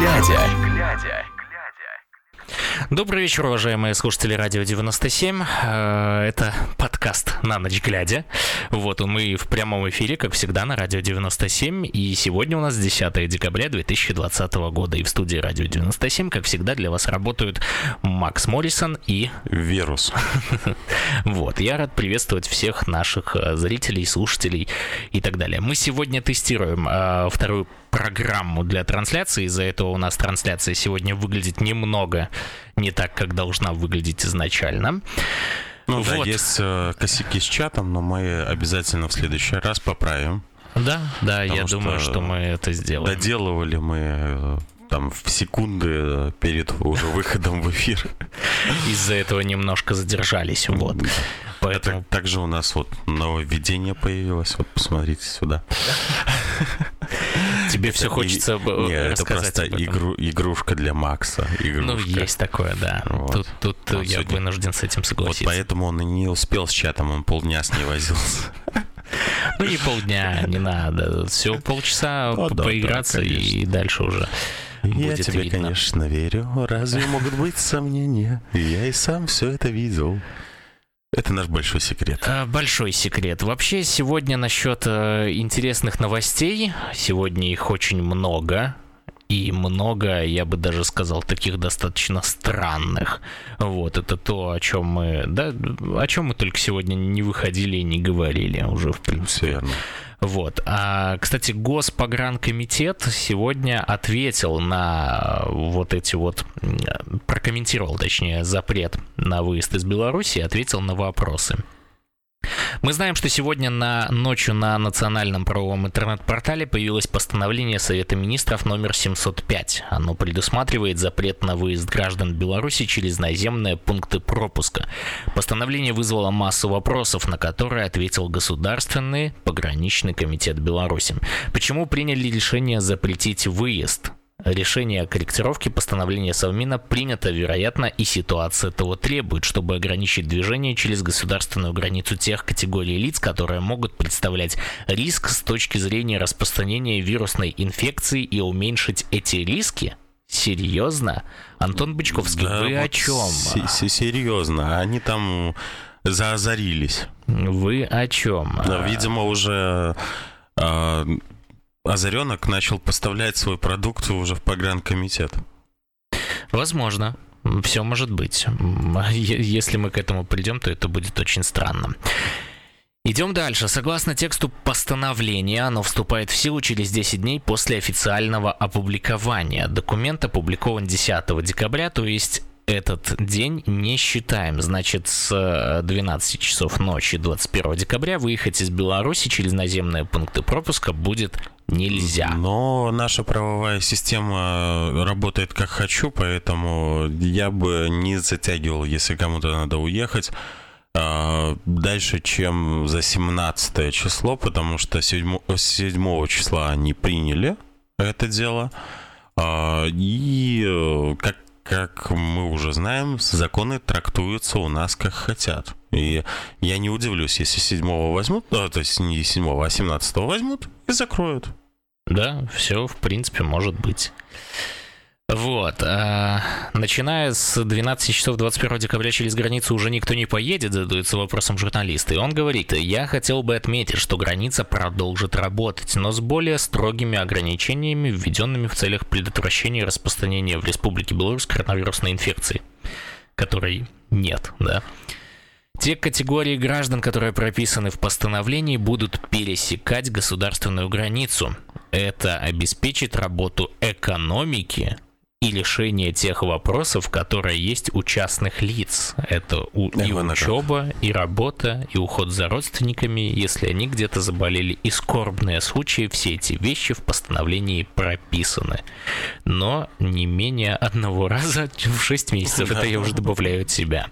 глядя. Добрый вечер, уважаемые слушатели Радио 97. Э, Это подкаст «На ночь глядя». Вот мы в прямом эфире, как всегда, на Радио 97. И сегодня у нас 10 декабря 2020 года. И в студии Радио 97, как всегда, для вас работают Макс Моррисон и... Вирус. Вот, я рад приветствовать всех наших э, зрителей, слушателей и так далее. Мы сегодня тестируем э, вторую программу для трансляции. Из-за этого у нас трансляция сегодня выглядит немного не так, как должна выглядеть изначально. Ну да, Вот. есть э, косяки с чатом, но мы обязательно в следующий раз поправим. Да, да, я что думаю, что мы это сделаем. Доделывали мы э, там в секунды э, перед уже выходом в эфир. Из-за этого немножко задержались, вот. Поэтому Так- Также у нас вот нововведение появилось. Вот посмотрите сюда. тебе все хочется и- бы Не, это просто игрушка для Макса. Ну, есть такое, да. Вот. Тут, э, я вынужден с этим Вот согласиться. поэтому он и не успел с чатом, он полдня с ней возился. Ну, не полдня, не надо. Все, полчаса по- да, да, поиграться и дальше уже Я тебе, видно. конечно, верю. Разве могут быть сомнения? Я и сам все это видел. Это наш большой секрет. Э, Большой секрет. Вообще, сегодня насчет э, интересных новостей. Сегодня их очень много. И много, я бы даже сказал, таких достаточно странных. Вот, это то, о чем мы. Да, о чем мы только сегодня не выходили и не говорили уже, в принципе. Верно. Вот. А, кстати, Госпогранкомитет сегодня ответил на вот эти вот, прокомментировал, точнее, запрет на выезд из Беларуси, ответил на вопросы. Мы знаем, что сегодня на ночью на национальном правовом интернет-портале появилось постановление Совета министров номер 705. Оно предусматривает запрет на выезд граждан Беларуси через наземные пункты пропуска. Постановление вызвало массу вопросов, на которые ответил Государственный пограничный комитет Беларуси. Почему приняли решение запретить выезд? Решение о корректировке постановления Совмина принято, вероятно, и ситуация того требует, чтобы ограничить движение через государственную границу тех категорий лиц, которые могут представлять риск с точки зрения распространения вирусной инфекции и уменьшить эти риски? Серьезно? Антон Бычковский, Да вы о вот чем? се- се- Серьезно, они там заозарились. Вы о чем? Да, Видимо, уже а, Озаренок начал поставлять свой продукт уже в погранкомитет. Возможно. Все может быть. Если мы к этому придем, то это будет очень странно. Идем дальше. Согласно тексту постановления, оно вступает в силу через 10 дней после официального опубликования. Документ опубликован 10 декабря, то есть этот день не считаем. Значит, с э, 12 часов ночи 21 декабря выехать из Беларуси через наземные пункты пропуска будет нельзя. Но наша правовая система работает как хочу, поэтому я бы не затягивал, если кому-то надо уехать а, дальше, чем за 17 число, потому что 7, 7 числа они приняли это дело. А, И, э, как, как мы уже знаем, законы трактуются у нас как хотят. И я не удивлюсь, если 7 возьмут, то есть не 7, а 17 возьмут и закроют. Да, все, в принципе, может быть. Вот. а, начиная с 12 часов 21 декабря через границу уже никто не поедет, задаются вопросом журналисты. И он говорит, я хотел бы отметить, что граница продолжит работать, но с более строгими ограничениями, введенными в целях предотвращения распространения в Республике Беларусь коронавирусной инфекции, которой нет, да. Те категории граждан, которые прописаны в постановлении, будут пересекать государственную границу. Это обеспечит работу экономики и решение тех вопросов, которые есть у частных лиц. Это у- и как. учеба, и работа, и уход за родственниками, если они где-то заболели, и скорбные случаи, все эти вещи в постановлении прописаны. Но не менее одного раза в 6 месяцев. Это я уже добавляю от себя.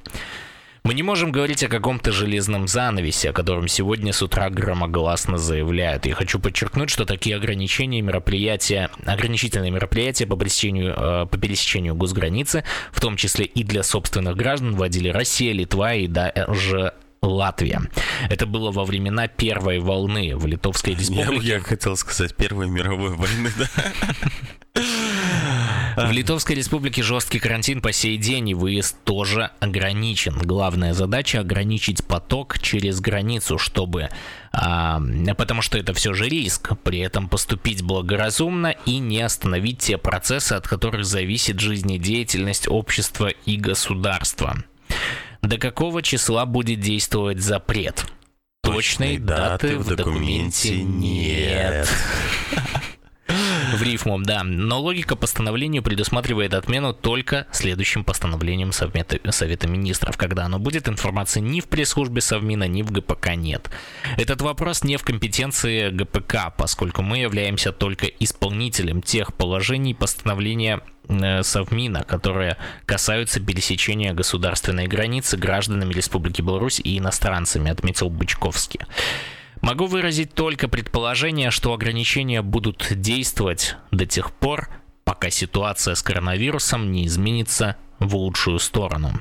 Мы не можем говорить о каком-то железном занавесе, о котором сегодня с утра громогласно заявляют. Я хочу подчеркнуть, что такие ограничения, мероприятия, ограничительные мероприятия по пересечению, э, по пересечению госграницы, в том числе и для собственных граждан, вводили Россия, Литва и даже Латвия. Это было во времена первой волны в Литовской Я, республике. я хотел сказать Первой мировой войны, да. В Литовской республике жесткий карантин по сей день, и выезд тоже ограничен. Главная задача ограничить поток через границу, чтобы а, потому что это все же риск, при этом поступить благоразумно и не остановить те процессы, от которых зависит жизнедеятельность общества и государства. До какого числа будет действовать запрет? Точной даты в документе нет. В рифму, да. Но логика постановления предусматривает отмену только следующим постановлением Совета, Совета Министров. Когда оно будет, информации ни в пресс-службе Совмина, ни в ГПК нет. Этот вопрос не в компетенции ГПК, поскольку мы являемся только исполнителем тех положений постановления э, Совмина, которые касаются пересечения государственной границы гражданами Республики Беларусь и иностранцами, отметил Бычковский. Могу выразить только предположение, что ограничения будут действовать до тех пор, пока ситуация с коронавирусом не изменится в лучшую сторону.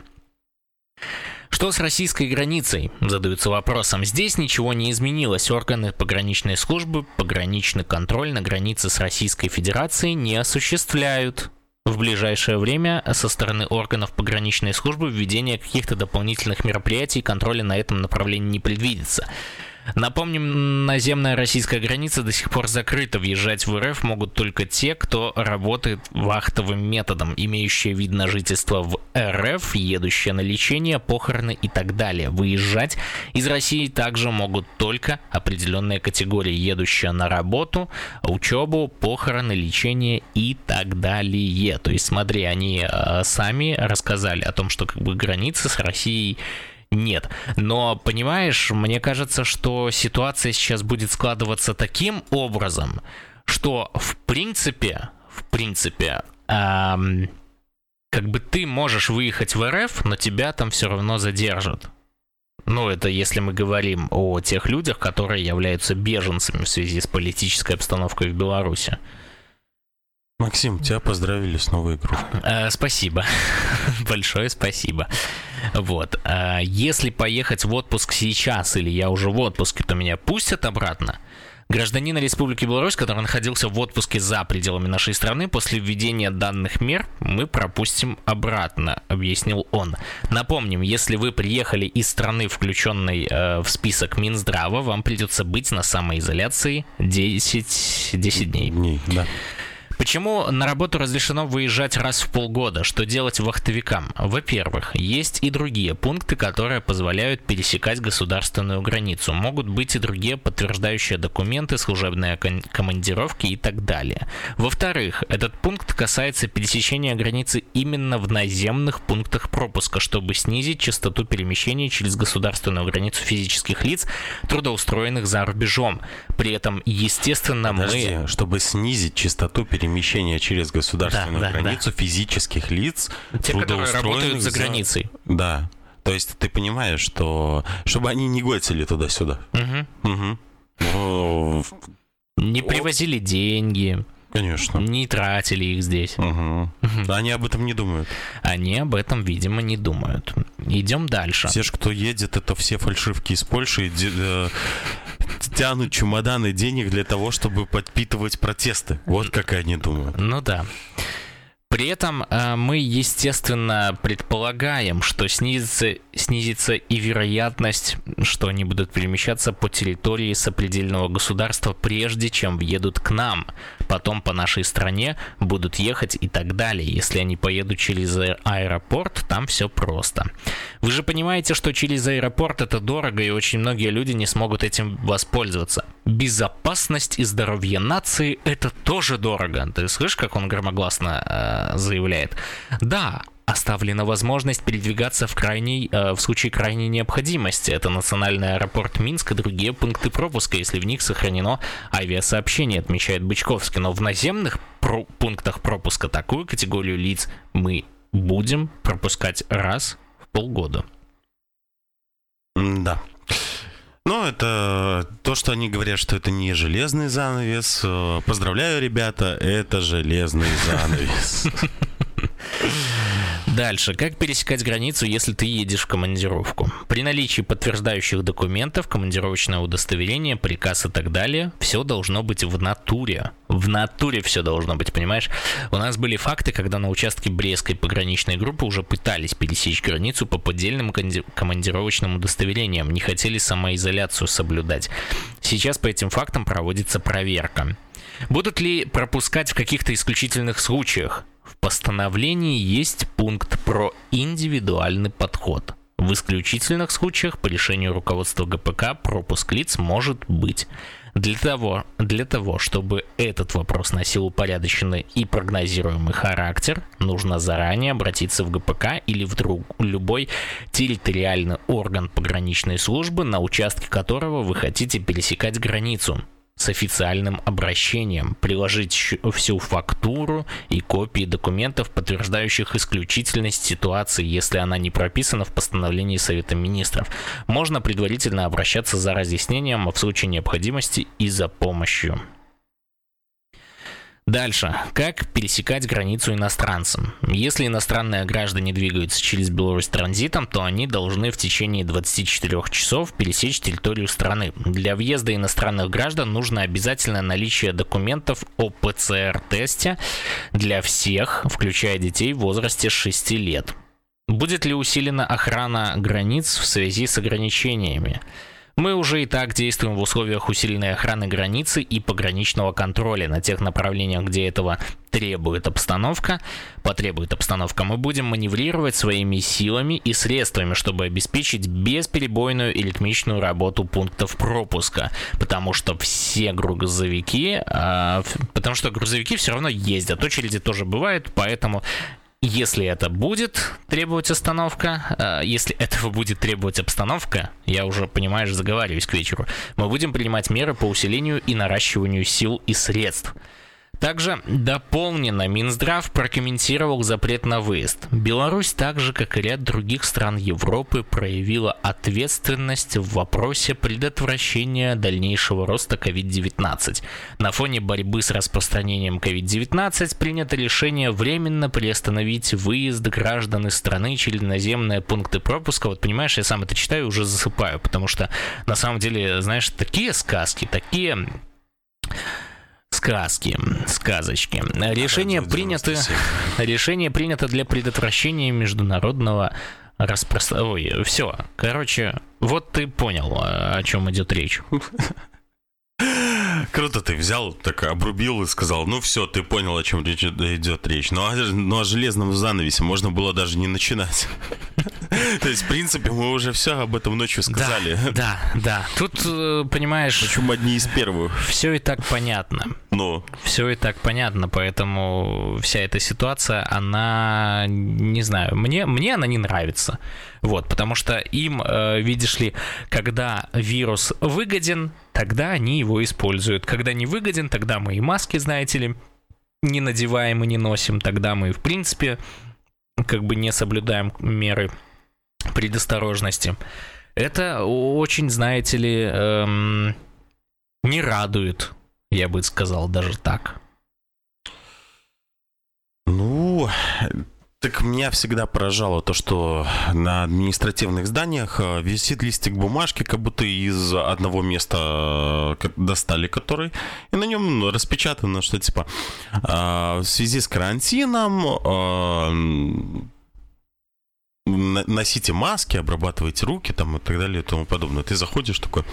Что с российской границей? Задаются вопросом. Здесь ничего не изменилось. Органы пограничной службы пограничный контроль на границе с Российской Федерацией не осуществляют. В ближайшее время со стороны органов пограничной службы введение каких-то дополнительных мероприятий контроля на этом направлении не предвидится. Напомним, наземная российская граница до сих пор закрыта. Въезжать в РФ могут только те, кто работает вахтовым методом, имеющие вид на жительство в РФ, едущие на лечение, похороны и так далее. Выезжать из России также могут только определенные категории, едущие на работу, учебу, похороны, лечение и так далее. То есть, смотри, они э, сами рассказали о том, что как бы границы с Россией нет. Но, понимаешь, мне кажется, что ситуация сейчас будет складываться таким образом, что в принципе, в принципе, эм, как бы ты можешь выехать в РФ, но тебя там все равно задержат. Ну, это если мы говорим о тех людях, которые являются беженцами в связи с политической обстановкой в Беларуси. Максим, тебя поздравили с новой игрой. Э, спасибо. Большое спасибо. Вот. Э, если поехать в отпуск сейчас, или я уже в отпуске, то меня пустят обратно. Гражданина Республики Беларусь, который находился в отпуске за пределами нашей страны, после введения данных мер мы пропустим обратно, объяснил он. Напомним, если вы приехали из страны, включенной э, в список Минздрава, вам придется быть на самоизоляции 10, 10 дней. Дней, да. Почему на работу разрешено выезжать раз в полгода? Что делать вахтовикам? Во-первых, есть и другие пункты, которые позволяют пересекать государственную границу. Могут быть и другие подтверждающие документы, служебные командировки и так далее. Во-вторых, этот пункт касается пересечения границы именно в наземных пунктах пропуска, чтобы снизить частоту перемещения через государственную границу физических лиц, трудоустроенных за рубежом. При этом, естественно, Подожди, мы... чтобы снизить частоту перемещения перемещения через государственную да, да, границу да. физических лиц, Те, которые работают за границей. Да. То есть ты понимаешь, что чтобы они не готили туда-сюда. Угу. Угу. Не привозили деньги. Конечно. Не тратили их здесь. Угу. Они об этом не думают. Они об этом, видимо, не думают. Идем дальше. Все кто едет, это все фальшивки из Польши, э, тянут чемоданы денег для того, чтобы подпитывать протесты. Вот как они думают. Ну да. При этом э, мы, естественно, предполагаем, что снизится, снизится и вероятность, что они будут перемещаться по территории сопредельного государства, прежде чем въедут к нам. Потом по нашей стране будут ехать и так далее. Если они поедут через аэропорт, там все просто. Вы же понимаете, что через аэропорт это дорого, и очень многие люди не смогут этим воспользоваться. Безопасность и здоровье нации это тоже дорого. Ты слышишь, как он громогласно э, заявляет. Да, оставлена возможность передвигаться в, крайней, э, в случае крайней необходимости. Это национальный аэропорт Минск и другие пункты пропуска, если в них сохранено авиасообщение, отмечает Бычковский. Но в наземных про- пунктах пропуска такую категорию лиц мы будем пропускать раз в полгода. Да. Ну, это то, что они говорят, что это не железный занавес. Поздравляю, ребята, это железный занавес. Дальше. Как пересекать границу, если ты едешь в командировку? При наличии подтверждающих документов, командировочное удостоверение, приказ и так далее, все должно быть в натуре. В натуре все должно быть, понимаешь? У нас были факты, когда на участке Брестской пограничной группы уже пытались пересечь границу по поддельным командировочным удостоверениям, не хотели самоизоляцию соблюдать. Сейчас по этим фактам проводится проверка. Будут ли пропускать в каких-то исключительных случаях? Постановлении есть пункт про индивидуальный подход. В исключительных случаях по решению руководства ГПК пропуск лиц может быть. Для того, для того, чтобы этот вопрос носил упорядоченный и прогнозируемый характер, нужно заранее обратиться в ГПК или в друг, любой территориальный орган пограничной службы, на участке которого вы хотите пересекать границу с официальным обращением, приложить всю фактуру и копии документов, подтверждающих исключительность ситуации, если она не прописана в постановлении Совета Министров. Можно предварительно обращаться за разъяснением, а в случае необходимости и за помощью. Дальше. Как пересекать границу иностранцам? Если иностранные граждане двигаются через Беларусь транзитом, то они должны в течение 24 часов пересечь территорию страны. Для въезда иностранных граждан нужно обязательное наличие документов о ПЦР-тесте для всех, включая детей в возрасте 6 лет. Будет ли усилена охрана границ в связи с ограничениями? Мы уже и так действуем в условиях усиленной охраны границы и пограничного контроля на тех направлениях, где этого требует обстановка, потребует обстановка, мы будем маневрировать своими силами и средствами, чтобы обеспечить бесперебойную и ритмичную работу пунктов пропуска, потому что все грузовики, э, потому что грузовики все равно ездят, очереди тоже бывают, поэтому если это будет требовать остановка, э, если этого будет требовать обстановка, я уже, понимаешь, заговариваюсь к вечеру, мы будем принимать меры по усилению и наращиванию сил и средств. Также дополнено Минздрав прокомментировал запрет на выезд. Беларусь, так же как и ряд других стран Европы, проявила ответственность в вопросе предотвращения дальнейшего роста COVID-19. На фоне борьбы с распространением COVID-19 принято решение временно приостановить выезд граждан из страны через наземные пункты пропуска. Вот понимаешь, я сам это читаю и уже засыпаю, потому что на самом деле, знаешь, такие сказки, такие сказки, сказочки. Решение принято, решение принято для предотвращения международного распространения. Ой, все. Короче, вот ты понял, о чем идет речь. Круто ты взял, так обрубил и сказал, ну все, ты понял, о чем идет речь. Ну а, ну, о железном занавесе можно было даже не начинать. То есть, в принципе, мы уже все об этом ночью сказали. Да, да, да. Тут, э, понимаешь... Почему одни из первых? Все и так понятно. Ну? Все и так понятно, поэтому вся эта ситуация, она, не знаю, мне, мне она не нравится. Вот, потому что им, э, видишь ли, когда вирус выгоден, тогда они его используют. Когда не выгоден, тогда мы и маски, знаете ли, не надеваем и не носим. Тогда мы, в принципе, как бы не соблюдаем меры предосторожности. Это очень, знаете ли, эм, не радует, я бы сказал, даже так. Ну, так меня всегда поражало то, что на административных зданиях э, висит листик бумажки, как будто из одного места э, достали который, и на нем распечатано, что типа э, в связи с карантином носите маски, обрабатывайте руки там и так далее и тому подобное. Ты заходишь такой,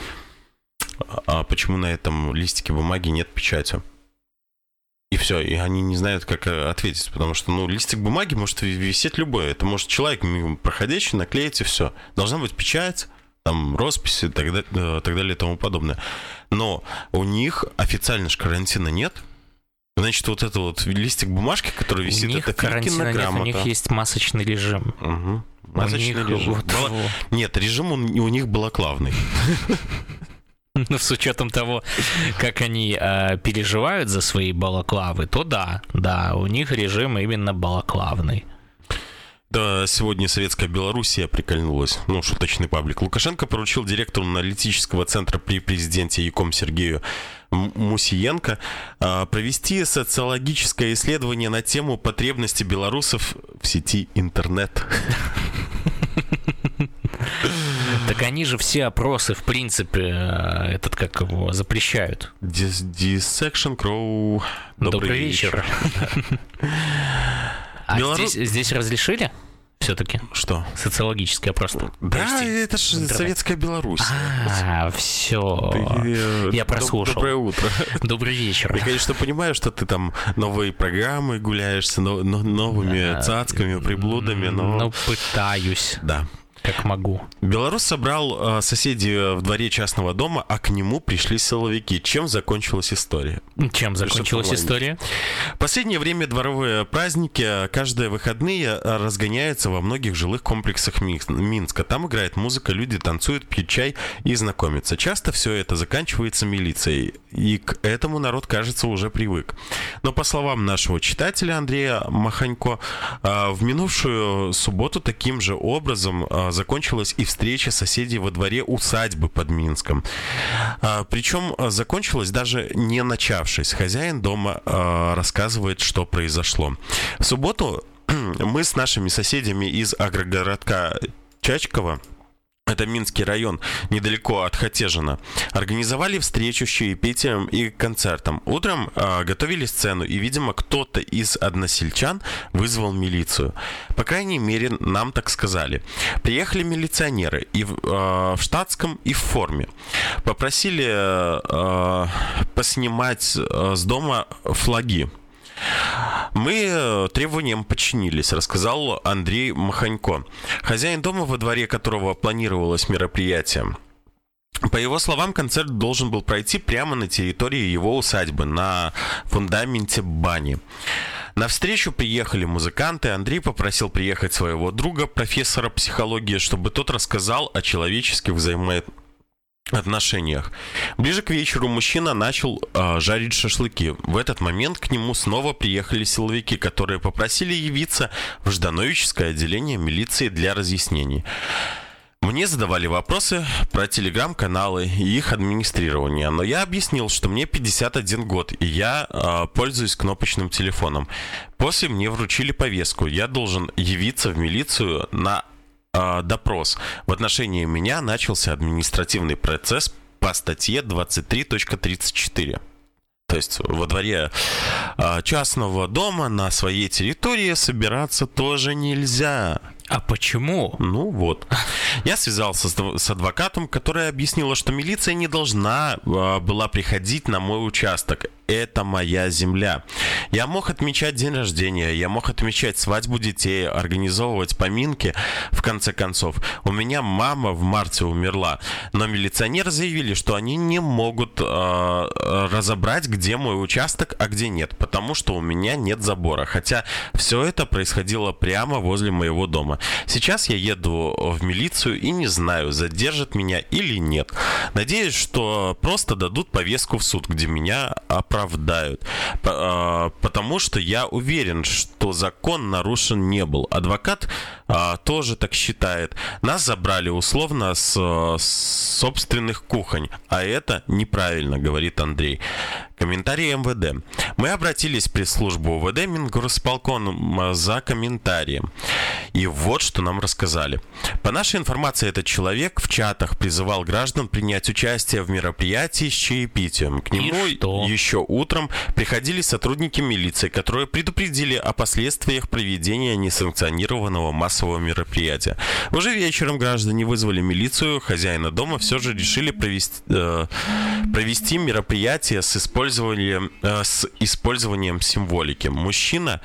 а почему на этом листике бумаги нет печати? И все, и они не знают, как э, ответить, потому что, ну, листик бумаги может висеть любой. Это может человек проходящий наклеить и все. Должна быть печать, там, росписи и так, далее, э, так далее и тому подобное. Но у них официально же карантина нет, Значит, вот это вот листик бумажки, который висит, у них это карантина нет, у них есть масочный режим. Угу. Масочный режим. Вот, Бала... Нет, режим у, у них балаклавный. Ну, с учетом того, как они э, переживают за свои балаклавы, то да, да, у них режим именно балаклавный. Да, сегодня Советская Белоруссия прикольнулась. Ну, шуточный паблик. Лукашенко поручил директору аналитического центра при президенте Яком Сергею Мусиенко а, провести социологическое исследование на тему потребности белорусов в сети интернет. Так они же все опросы, в принципе, э, этот как его запрещают. Dissection Crow. Добрый, Добрый вечер. А Белорус... здесь, здесь разрешили? все-таки? Что? Социологическое просто. Да, Прости. это же Интернет. советская Беларусь. А, все. Ты, Я прослушал. Доброе утро. Добрый вечер. Я, конечно, понимаю, что ты там новые программы гуляешься, но, но, новыми цацками, приблудами, но... Ну, пытаюсь. Да как могу. Белорус собрал э, соседей в дворе частного дома, а к нему пришли силовики. Чем закончилась история? Чем закончилась история? В последнее время дворовые праздники каждые выходные разгоняются во многих жилых комплексах Минска. Там играет музыка, люди танцуют, пьют чай и знакомятся. Часто все это заканчивается милицией, и к этому народ, кажется, уже привык. Но по словам нашего читателя Андрея Маханько, э, в минувшую субботу таким же образом э, закончилась и встреча соседей во дворе усадьбы под Минском. А, причем а, закончилась даже не начавшись. Хозяин дома а, рассказывает, что произошло. В субботу мы с нашими соседями из агрогородка Чачкова это Минский район, недалеко от Хатежина, организовали встречу с чаепитием и концертом. Утром э, готовили сцену, и, видимо, кто-то из односельчан вызвал милицию. По крайней мере, нам так сказали. Приехали милиционеры и в, э, в штатском, и в форме. Попросили э, поснимать э, с дома флаги мы э, требованиям подчинились, рассказал Андрей Маханько, хозяин дома, во дворе которого планировалось мероприятие. По его словам, концерт должен был пройти прямо на территории его усадьбы, на фундаменте бани. На встречу приехали музыканты. Андрей попросил приехать своего друга, профессора психологии, чтобы тот рассказал о человеческих взаимоотношениях отношениях. Ближе к вечеру мужчина начал э, жарить шашлыки. В этот момент к нему снова приехали силовики, которые попросили явиться в Ждановическое отделение милиции для разъяснений. Мне задавали вопросы про телеграм-каналы и их администрирование, но я объяснил, что мне 51 год, и я э, пользуюсь кнопочным телефоном. После мне вручили повестку. Я должен явиться в милицию на э, допрос. В отношении меня начался административный процесс по статье 23.34. То есть во дворе э, частного дома на своей территории собираться тоже нельзя. А почему? Ну вот. Я связался с, с адвокатом, которая объяснила, что милиция не должна э, была приходить на мой участок это моя земля. Я мог отмечать день рождения, я мог отмечать свадьбу детей, организовывать поминки, в конце концов. У меня мама в марте умерла, но милиционеры заявили, что они не могут э, разобрать, где мой участок, а где нет, потому что у меня нет забора. Хотя все это происходило прямо возле моего дома. Сейчас я еду в милицию и не знаю, задержат меня или нет. Надеюсь, что просто дадут повестку в суд, где меня оправдают. А, потому что я уверен, что закон нарушен не был. Адвокат а, тоже так считает. Нас забрали условно с, с собственных кухонь, а это неправильно, говорит Андрей. Комментарий МВД. Мы обратились в пресс-службу УВД Мингорсполком за комментарием. И вот что нам рассказали. По нашей информации, этот человек в чатах призывал граждан принять участие в мероприятии с чаепитием. К нему еще утром приходили сотрудники милиции, которые предупредили о последствиях проведения несанкционированного массового мероприятия. Уже вечером граждане вызвали милицию, хозяина дома все же решили провести, э, провести мероприятие с использованием использованием, э, с использованием символики. Мужчина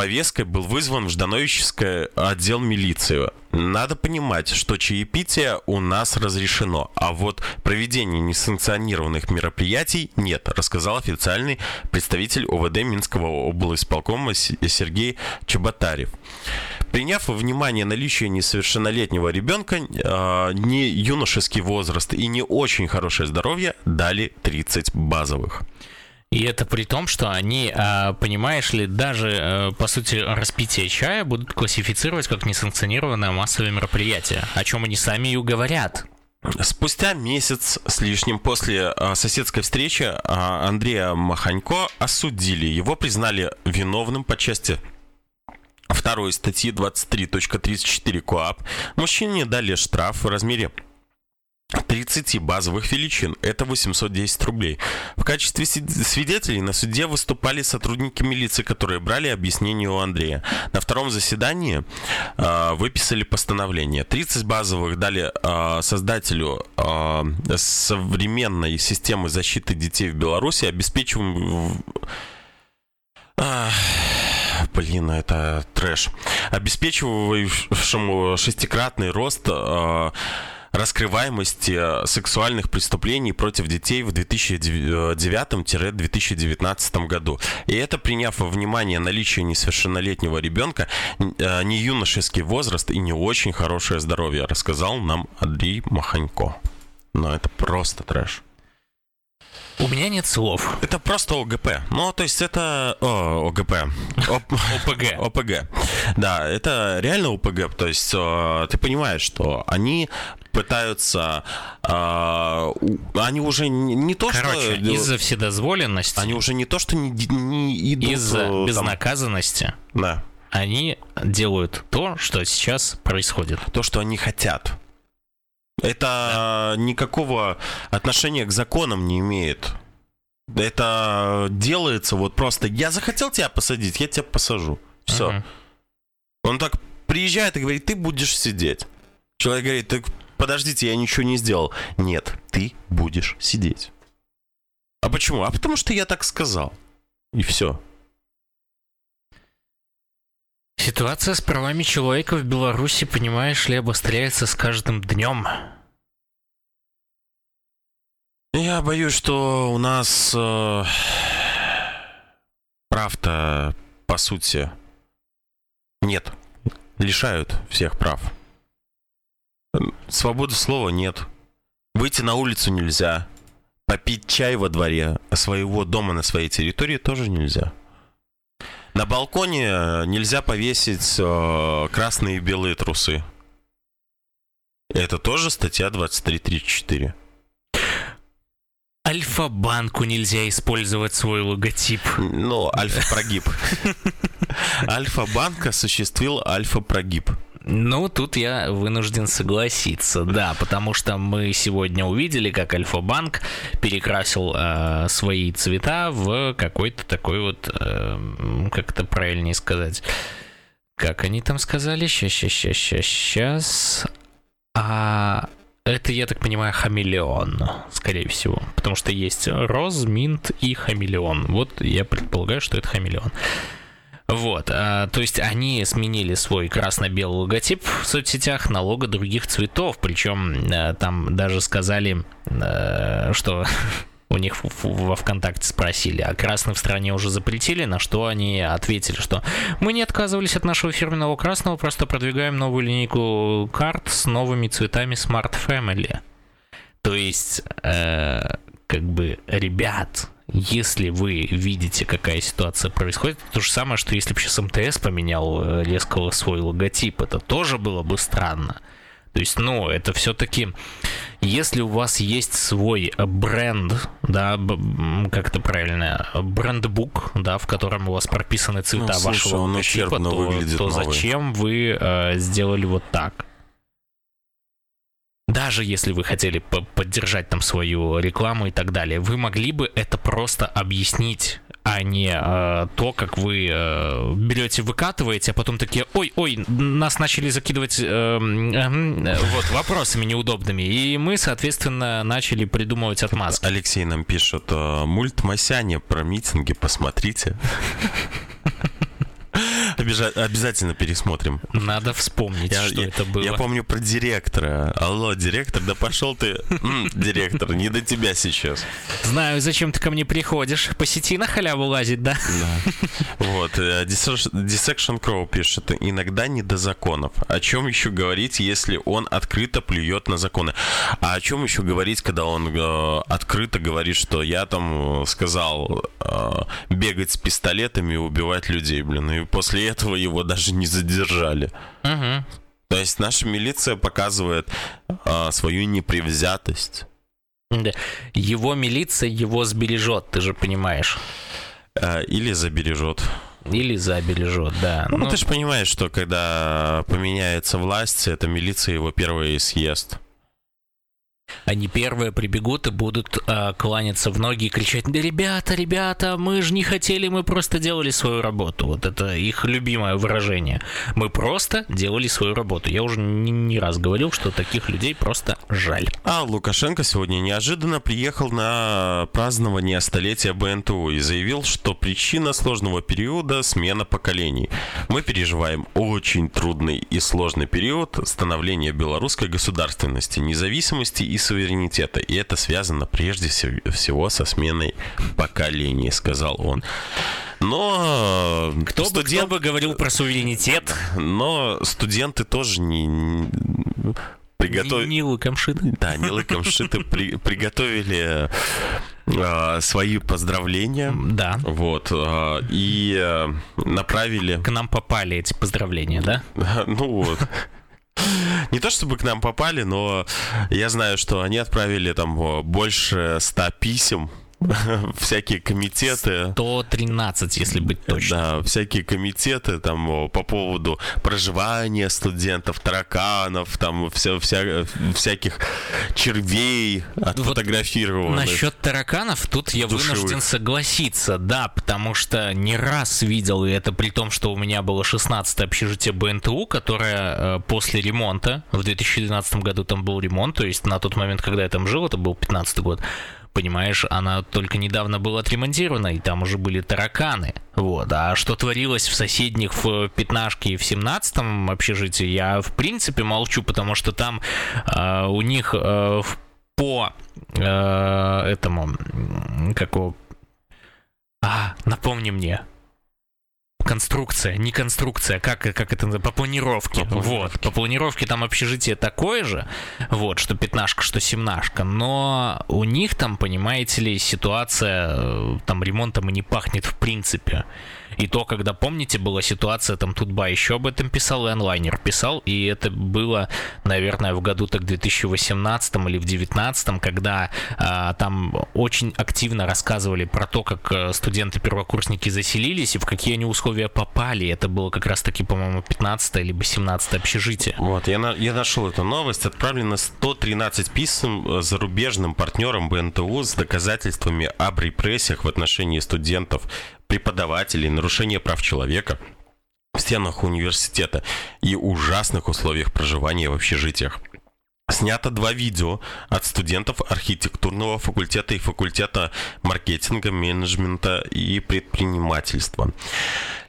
повесткой был вызван в Ждановический отдел милиции. Надо понимать, что чаепитие у нас разрешено, а вот проведение несанкционированных мероприятий нет, рассказал официальный представитель ОВД Минского облсполкома Сергей Чеботарев. Приняв во внимание наличие несовершеннолетнего ребенка, э, не юношеский возраст и не очень хорошее здоровье, дали 30 базовых. И это при том, что они, а, понимаешь ли, даже, э, по сути, распитие чая будут классифицировать как несанкционированное массовое мероприятие, о чем они сами и говорят. Спустя месяц с лишним после а, соседской встречи а, Андрея Маханько осудили. Его признали виновным по части второй статьи 23.34 КоАП. Мужчине дали штраф в размере 30 базовых величин. Это 810 рублей. В качестве свидетелей на суде выступали сотрудники милиции, которые брали объяснение у Андрея. На втором заседании э, выписали постановление. 30 базовых дали э, создателю э, современной системы защиты детей в Беларуси, обеспечиваем... Э, блин, это трэш. Обеспечивающему шестикратный рост... Э, раскрываемости э, сексуальных преступлений против детей в 2009-2019 году. И это приняв во внимание наличие несовершеннолетнего ребенка, э, не юношеский возраст и не очень хорошее здоровье, рассказал нам Андрей Маханько. Но это просто трэш. У меня нет слов. Это просто ОГП. Ну, то есть это... О, ОГП. ОПГ. ОПГ. Да, это реально ОПГ. То есть ты понимаешь, что они пытаются... Они уже не то, Короче, что... из-за вседозволенности... Они уже не то, что не, не идут... Из-за там... безнаказанности... Да. Они делают то, что сейчас происходит. То, что они хотят. Это да. никакого отношения к законам не имеет. Это делается вот просто. Я захотел тебя посадить, я тебя посажу. Все. Угу. Он так приезжает и говорит, ты будешь сидеть. Человек говорит, так подождите, я ничего не сделал. Нет, ты будешь сидеть. А почему? А потому что я так сказал. И все. Ситуация с правами человека в Беларуси, понимаешь ли, обостряется с каждым днем. Я боюсь, что у нас э, прав-то, по сути, нет. Лишают всех прав. Свободы слова нет. Выйти на улицу нельзя. Попить чай во дворе а своего дома на своей территории тоже нельзя. На балконе нельзя повесить э, красные и белые трусы. Это тоже статья 2334. Альфа-банку нельзя использовать свой логотип. Ну, альфа-прогиб. Альфа-банк осуществил альфа-прогиб. Ну, тут я вынужден согласиться, да, потому что мы сегодня увидели, как Альфа-банк перекрасил э, свои цвета в какой-то такой вот, э, как это правильнее сказать, как они там сказали, сейчас, сейчас, сейчас, сейчас, а это, я так понимаю, хамелеон, скорее всего, потому что есть роз, минт и хамелеон. Вот я предполагаю, что это хамелеон. Вот, а, то есть они сменили свой красно-белый логотип в соцсетях на лого других цветов, причем а, там даже сказали, а, что у них во ВКонтакте спросили, а красный в стране уже запретили, на что они ответили, что мы не отказывались от нашего фирменного красного, просто продвигаем новую линейку карт с новыми цветами Smart Family. То есть, э, как бы, ребят, если вы видите, какая ситуация происходит, то же самое, что если бы сейчас МТС поменял э, резко свой логотип, это тоже было бы странно. То есть, ну, это все-таки, если у вас есть свой бренд, да, как это правильно, брендбук, да, в котором у вас прописаны цвета ну, вашего он логотипа, то, то зачем вы э, сделали вот так? Даже если вы хотели поддержать там свою рекламу и так далее, вы могли бы это просто объяснить а не э, то, как вы э, берете, выкатываете, а потом такие, ой, ой, нас начали закидывать э, э, вот вопросами неудобными, и мы, соответственно, начали придумывать отмазки. Алексей нам пишет, «Э, мульт Масяня про митинги, посмотрите. Обязательно пересмотрим. Надо вспомнить, Я, что я- это было. я помню про директора. Алло, директор, да пошел ты, директор, не до тебя сейчас. Знаю, зачем ты ко мне приходишь. По сети на халяву лазить, да? Да. Вот, э, Dissection Crow пишет, иногда не до законов. О чем еще говорить, если он открыто плюет на законы? А о чем еще говорить, когда он э, открыто говорит, что я там э, сказал э, бегать с пистолетами и убивать людей, блин, и после этого его даже не задержали. Угу. То есть наша милиция показывает э, свою непревзятость. Да. Его милиция его сбережет, ты же понимаешь. э, или забережет. Или забережет, да. Ну, Ну, ты же понимаешь, что когда поменяется власть, эта милиция его первая съест. Они первые прибегут и будут а, кланяться в ноги и кричать, да ребята, ребята, мы же не хотели, мы просто делали свою работу. Вот это их любимое выражение. Мы просто делали свою работу. Я уже не, не раз говорил, что таких людей просто жаль. А Лукашенко сегодня неожиданно приехал на празднование столетия БНТУ и заявил, что причина сложного периода – смена поколений. Мы переживаем очень трудный и сложный период становления белорусской государственности, независимости и суверенитета. И это связано прежде всего- со сменой поколений, сказал он. Но Кто, бы, кто бы говорил про суверенитет? но студенты тоже не, не- приготов- Не, не луком шиты. да, не лыком шиты при- приготовили э, свои поздравления. Да. Вот, э, и э, направили, К нам попали эти поздравления, да? ну вот, не то чтобы к нам попали, но я знаю, что они отправили там больше ста писем, всякие комитеты, 113, если быть точным. Да, всякие комитеты там по поводу проживания студентов, тараканов, там вся, вся- всяких червей отфотографированных. Насчет тараканов тут я Душевых. вынужден согласиться, да, потому что не раз видел, и это при том, что у меня было 16 общежитие БНТУ, которое э, после ремонта, в 2012 году там был ремонт, то есть на тот момент, когда я там жил, это был 15 год, понимаешь, она только недавно была отремонтирована, и там уже были тараканы. Вот. А что творилось в соседних в пятнашке и в семнадцатом общежитии, я в принципе молчу, потому что там э, у них э, по э, этому, как его... А, напомни мне. Конструкция, не конструкция, как, как это по планировке. По планировке. Вот, по планировке там общежитие такое же, вот, что пятнашка, что семнашка, но у них там, понимаете ли, ситуация, э, там ремонтом и не пахнет в принципе. И то, когда, помните, была ситуация, там Тутба еще об этом писал, и онлайнер писал, и это было, наверное, в году так 2018 или в 2019, когда а, там очень активно рассказывали про то, как э, студенты-первокурсники заселились и в какие они условия попали. Это было как раз-таки, по-моему, 15 либо 17 общежитие. Вот, я, на- я нашел эту новость. Отправлено 113 писем э, зарубежным партнерам БНТУ с доказательствами об репрессиях в отношении студентов, преподавателей, нарушения прав человека в стенах университета и ужасных условиях проживания в общежитиях. Снято два видео от студентов архитектурного факультета и факультета маркетинга, менеджмента и предпринимательства.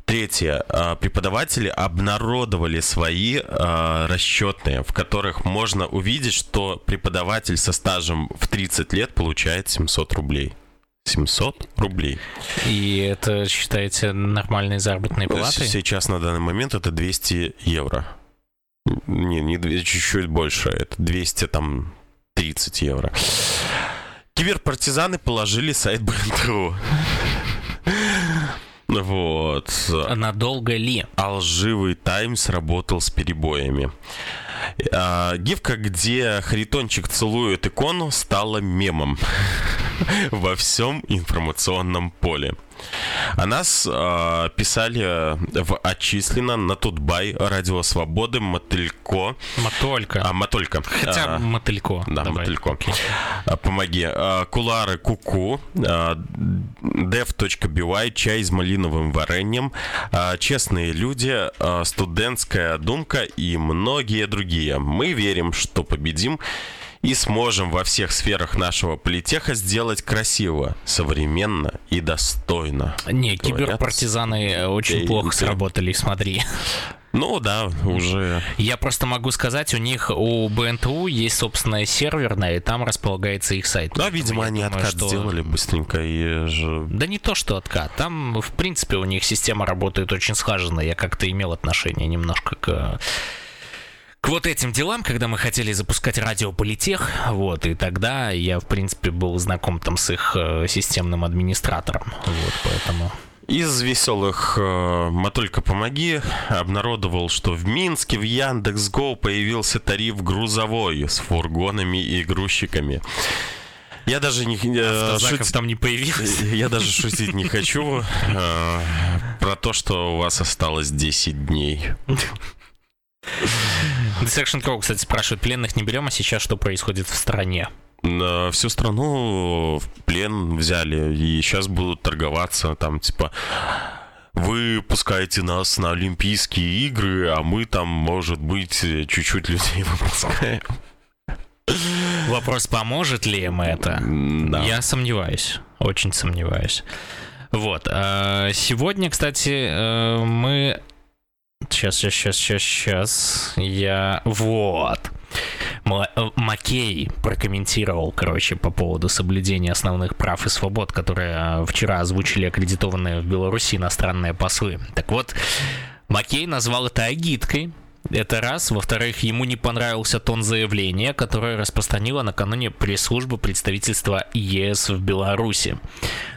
Третье. А, Преподаватели обнародовали свои а, расчетные, в которых можно увидеть, что преподаватель со стажем в 30 лет получает 700 рублей. 700 рублей. И это считаете нормальной заработной платой? Сейчас на данный момент это 200 евро. Не, не чуть-чуть больше. Это 200 там 30 евро. Киберпартизаны положили сайт БНТУ. Вот. Надолго ли? А лживый Таймс работал с перебоями. А, гифка, где Харитончик целует икону, стала мемом во всем информационном поле. О нас а, писали в отчислено на Тутбай, Радио Свободы, Мотылько, Мотолька. а, Мотолька. Хотя А, мотылько. да, Давай. мотылько. Окей. а, Помоги. А, Кулары Куку, а, dev.by, чай с малиновым вареньем, а, честные люди, а, студентская думка и многие другие. Мы верим, что победим и сможем во всех сферах нашего политеха сделать красиво, современно и достойно. Не, киберпартизаны очень плохо сработали, смотри. Ну да, уже. Я просто могу сказать, у них у БНТУ есть собственная серверная, и там располагается их сайт. Да, видимо, они думаю, откат что... сделали быстренько и же. Да не то, что откат. Там, в принципе, у них система работает очень слаженно. Я как-то имел отношение немножко к к вот этим делам, когда мы хотели запускать радиополитех, вот, и тогда я, в принципе, был знаком там с их э, системным администратором, вот, поэтому... Из веселых э, «Матулька, помоги» обнародовал, что в Минске в Яндекс.Го появился тариф грузовой с фургонами и грузчиками. Я даже не... Э, шут... там не появилось. Я даже шутить не хочу э, про то, что у вас осталось 10 дней. Deception Crow, кстати, спрашивает, пленных не берем, а сейчас что происходит в стране? На всю страну в плен взяли, и сейчас будут торговаться, там, типа, вы пускаете нас на Олимпийские игры, а мы там, может быть, чуть-чуть людей выпускаем. Вопрос, поможет ли им это? Да. Я сомневаюсь, очень сомневаюсь. Вот. А, сегодня, кстати, э, мы Сейчас, сейчас, сейчас, сейчас, сейчас. Я... Вот. Э, Макей прокомментировал, короче, по поводу соблюдения основных прав и свобод, которые э, вчера озвучили аккредитованные в Беларуси иностранные послы. Так вот, Макей назвал это агиткой, это раз. Во-вторых, ему не понравился тон заявления, которое распространила накануне пресс-служба представительства ЕС в Беларуси.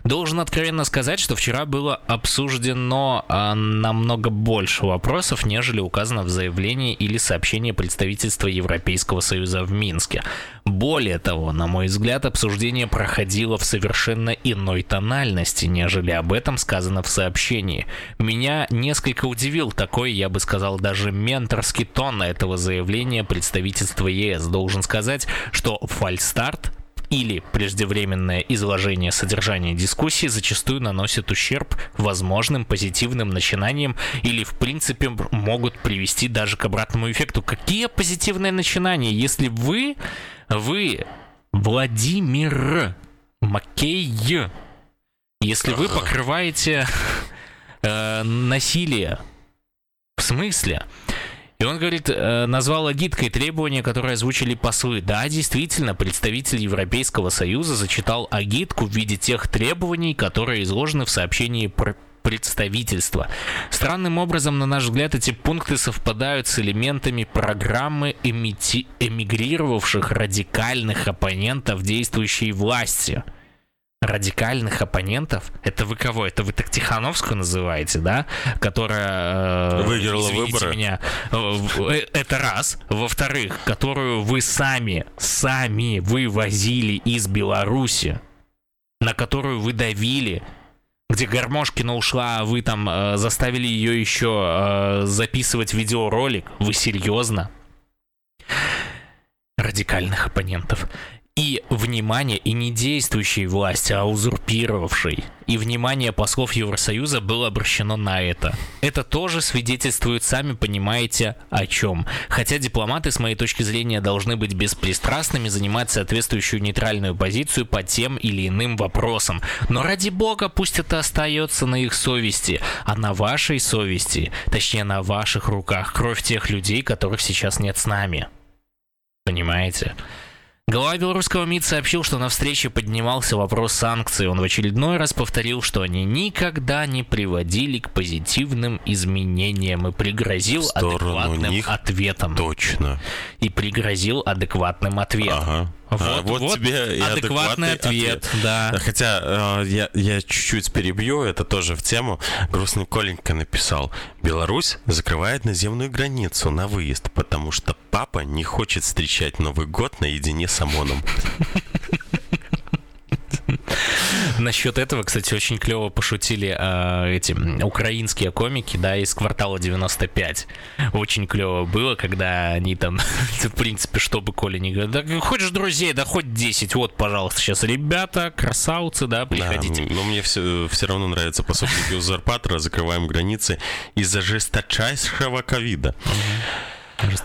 Должен откровенно сказать, что вчера было обсуждено а, намного больше вопросов, нежели указано в заявлении или сообщении представительства Европейского Союза в Минске. Более того, на мой взгляд, обсуждение проходило в совершенно иной тональности, нежели об этом сказано в сообщении. Меня несколько удивил такой, я бы сказал, даже менторский тон этого заявления представительства ЕС. Должен сказать, что фальстарт или преждевременное изложение содержания дискуссии зачастую наносит ущерб возможным позитивным начинаниям или в принципе могут привести даже к обратному эффекту. Какие позитивные начинания, если вы, вы Владимир Маккей, если вы покрываете э, насилие, в смысле? И он говорит, э, назвал агиткой требования, которые озвучили послы. Да, действительно, представитель Европейского Союза зачитал агитку в виде тех требований, которые изложены в сообщении про представительства. Странным образом, на наш взгляд, эти пункты совпадают с элементами программы эмити- эмигрировавших радикальных оппонентов действующей власти радикальных оппонентов. Это вы кого? Это вы так Тихановскую называете, да? Которая... Э, Выиграла выборы. меня. Э, э, это раз. Во-вторых, которую вы сами, сами вывозили из Беларуси, на которую вы давили, где Гармошкина ушла, а вы там э, заставили ее еще э, записывать видеоролик. Вы серьезно? радикальных оппонентов и внимание и не действующей власти, а узурпировавшей. И внимание послов Евросоюза было обращено на это. Это тоже свидетельствует, сами понимаете, о чем. Хотя дипломаты, с моей точки зрения, должны быть беспристрастными, занимать соответствующую нейтральную позицию по тем или иным вопросам. Но ради бога, пусть это остается на их совести, а на вашей совести, точнее на ваших руках, кровь тех людей, которых сейчас нет с нами. Понимаете? Глава белорусского МИД сообщил, что на встрече поднимался вопрос санкций. Он в очередной раз повторил, что они никогда не приводили к позитивным изменениям и пригрозил адекватным ответом. Точно. И пригрозил адекватным ответом. Ага. Вот, а, вот, вот тебе адекватный, адекватный ответ, ответ. Да. Хотя э, я, я чуть-чуть перебью, это тоже в тему. Грустный Коленька написал, Беларусь закрывает наземную границу на выезд, потому что папа не хочет встречать Новый год наедине с ОМОНом. Насчет этого, кстати, очень клево пошутили э, эти украинские комики, да, из квартала 95. Очень клево было, когда они там, в принципе, что бы Коля не говорил, да хочешь друзей, да хоть 10, вот, пожалуйста, сейчас ребята, красавцы, да, приходите. Да, но мне все, все равно нравится пособники Узурпатора, закрываем границы из-за жесточайшего ковида.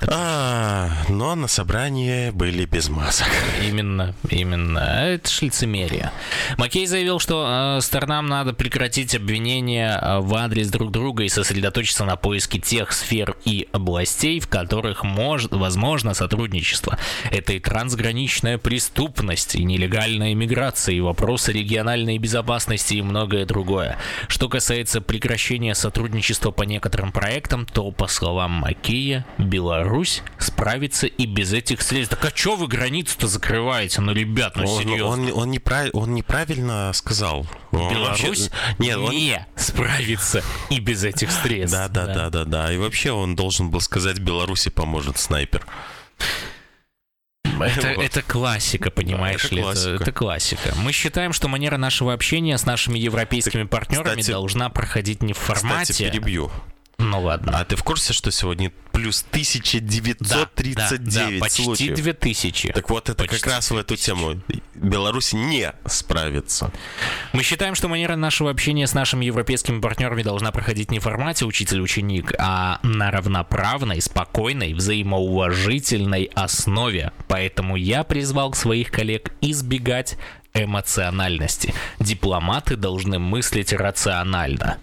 А, но на собрании были без масок. Именно, именно. Это ж лицемерие. Маккей заявил, что э, сторонам надо прекратить обвинения э, в адрес друг друга и сосредоточиться на поиске тех сфер и областей, в которых может, возможно сотрудничество. Это и трансграничная преступность, и нелегальная миграция, и вопросы региональной безопасности и многое другое. Что касается прекращения сотрудничества по некоторым проектам, то, по словам Макея, Беларусь справится и без этих средств. Так а что вы границу-то закрываете? Ну, ребят, ну Он, серьезно. он, он, неправ- он неправильно сказал. Он Беларусь вообще- Нет, он... не справится и без этих средств. Да, да, да, да, да. И вообще он должен был сказать, Беларуси поможет снайпер. Это, Вот. это классика, понимаешь это ли? Это- классика. Это, классика. Мы считаем, что манера нашего общения с нашими европейскими партнерами кстати- должна проходить не в формате. Кстати, перебью. Ну ладно. А ты в курсе, что сегодня плюс Да, 1939 да, да, почти случаев? 2000. Так вот, это Почти как раз в эту тему. Беларусь не справится. Мы считаем, что манера нашего общения с нашими европейскими партнерами должна проходить не в формате учитель-ученик, а на равноправной, спокойной, взаимоуважительной основе. Поэтому я призвал своих коллег избегать эмоциональности. Дипломаты должны мыслить рационально.